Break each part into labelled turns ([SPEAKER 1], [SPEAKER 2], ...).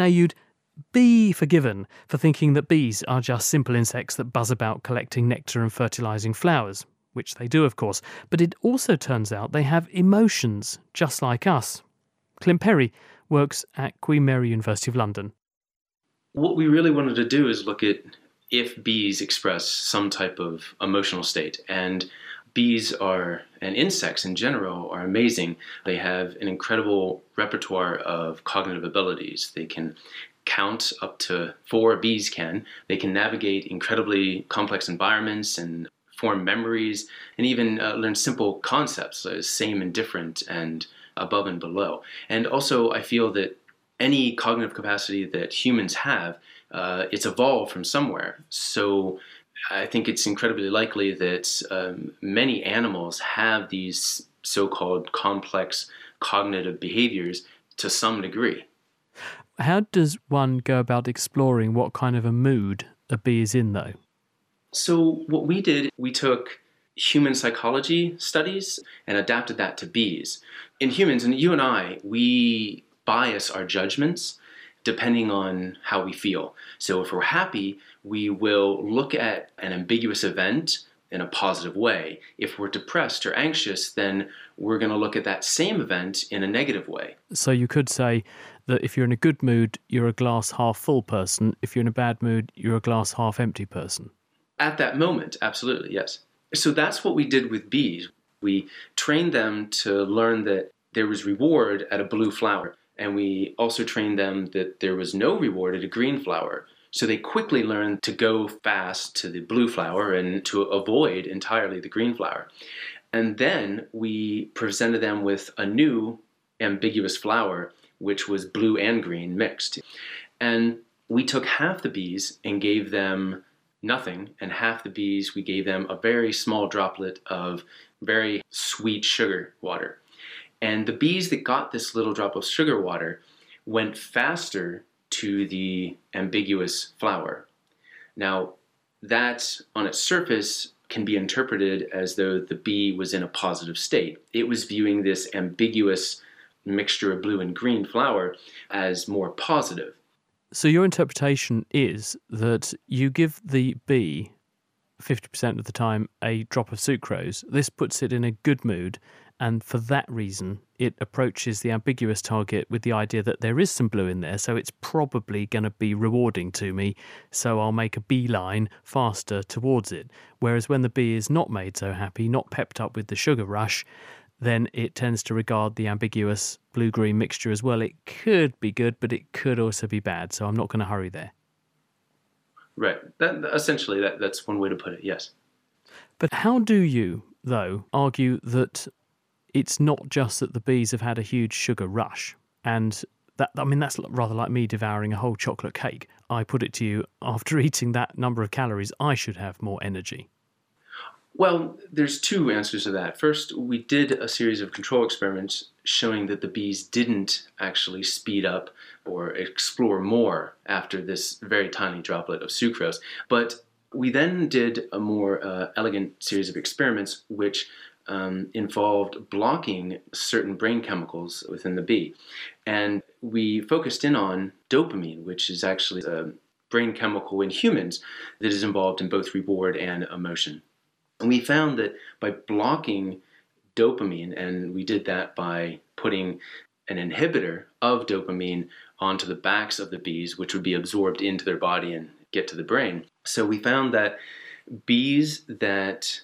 [SPEAKER 1] Now, you'd be forgiven for thinking that bees are just simple insects that buzz about collecting nectar and fertilizing flowers, which they do, of course, but it also turns out they have emotions, just like us. Clint Perry works at Queen Mary University of London.
[SPEAKER 2] What we really wanted to do is look at if bees express some type of emotional state. And bees are, and insects in general, are amazing. They have an incredible repertoire of cognitive abilities. They can count up to four bees can. They can navigate incredibly complex environments and form memories and even uh, learn simple concepts, like same and different and above and below. And also, I feel that any cognitive capacity that humans have, uh, it's evolved from somewhere. So I think it's incredibly likely that um, many animals have these so called complex cognitive behaviors to some degree.
[SPEAKER 1] How does one go about exploring what kind of a mood a bee is in, though?
[SPEAKER 2] So, what we did, we took human psychology studies and adapted that to bees. In humans, and you and I, we bias our judgments depending on how we feel. So if we're happy, we will look at an ambiguous event in a positive way. If we're depressed or anxious, then we're going to look at that same event in a negative way.
[SPEAKER 1] So you could say that if you're in a good mood, you're a glass half full person. If you're in a bad mood, you're a glass half empty person.
[SPEAKER 2] At that moment, absolutely, yes. So that's what we did with bees. We trained them to learn that there was reward at a blue flower and we also trained them that there was no reward at a green flower. So they quickly learned to go fast to the blue flower and to avoid entirely the green flower. And then we presented them with a new ambiguous flower, which was blue and green mixed. And we took half the bees and gave them nothing, and half the bees we gave them a very small droplet of very sweet sugar water. And the bees that got this little drop of sugar water went faster to the ambiguous flower. Now, that on its surface can be interpreted as though the bee was in a positive state. It was viewing this ambiguous mixture of blue and green flower as more positive.
[SPEAKER 1] So, your interpretation is that you give the bee 50% of the time a drop of sucrose. This puts it in a good mood and for that reason, it approaches the ambiguous target with the idea that there is some blue in there, so it's probably going to be rewarding to me, so I'll make a beeline faster towards it. Whereas when the bee is not made so happy, not pepped up with the sugar rush, then it tends to regard the ambiguous blue green mixture as well. It could be good, but it could also be bad, so I'm not going to hurry there.
[SPEAKER 2] Right. That, essentially, that, that's one way to put it, yes.
[SPEAKER 1] But how do you, though, argue that it's not just that the bees have had a huge sugar rush and that I mean that's rather like me devouring a whole chocolate cake. I put it to you after eating that number of calories I should have more energy.
[SPEAKER 2] Well, there's two answers to that. First, we did a series of control experiments showing that the bees didn't actually speed up or explore more after this very tiny droplet of sucrose. But we then did a more uh, elegant series of experiments which um, involved blocking certain brain chemicals within the bee. And we focused in on dopamine, which is actually a brain chemical in humans that is involved in both reward and emotion. And we found that by blocking dopamine, and we did that by putting an inhibitor of dopamine onto the backs of the bees, which would be absorbed into their body and get to the brain. So we found that bees that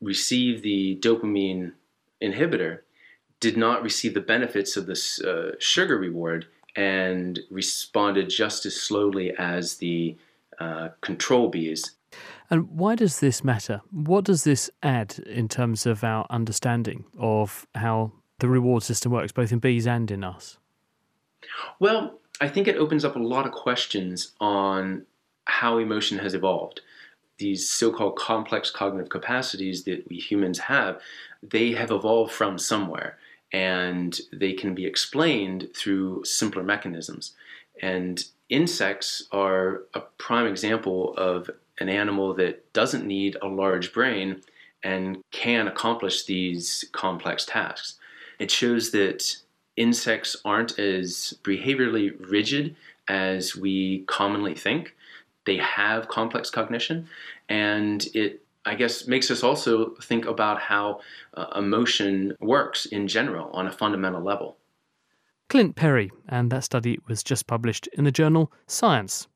[SPEAKER 2] receive the dopamine inhibitor did not receive the benefits of this uh, sugar reward and responded just as slowly as the uh, control bees.
[SPEAKER 1] And why does this matter? What does this add in terms of our understanding of how the reward system works, both in bees and in us?
[SPEAKER 2] Well, I think it opens up a lot of questions on how emotion has evolved these so-called complex cognitive capacities that we humans have, they have evolved from somewhere and they can be explained through simpler mechanisms. And insects are a prime example of an animal that doesn't need a large brain and can accomplish these complex tasks. It shows that insects aren't as behaviorally rigid as we commonly think. They have complex cognition, and it I guess makes us also think about how uh, emotion works in general on a fundamental level.
[SPEAKER 1] Clint Perry, and that study was just published in the journal Science.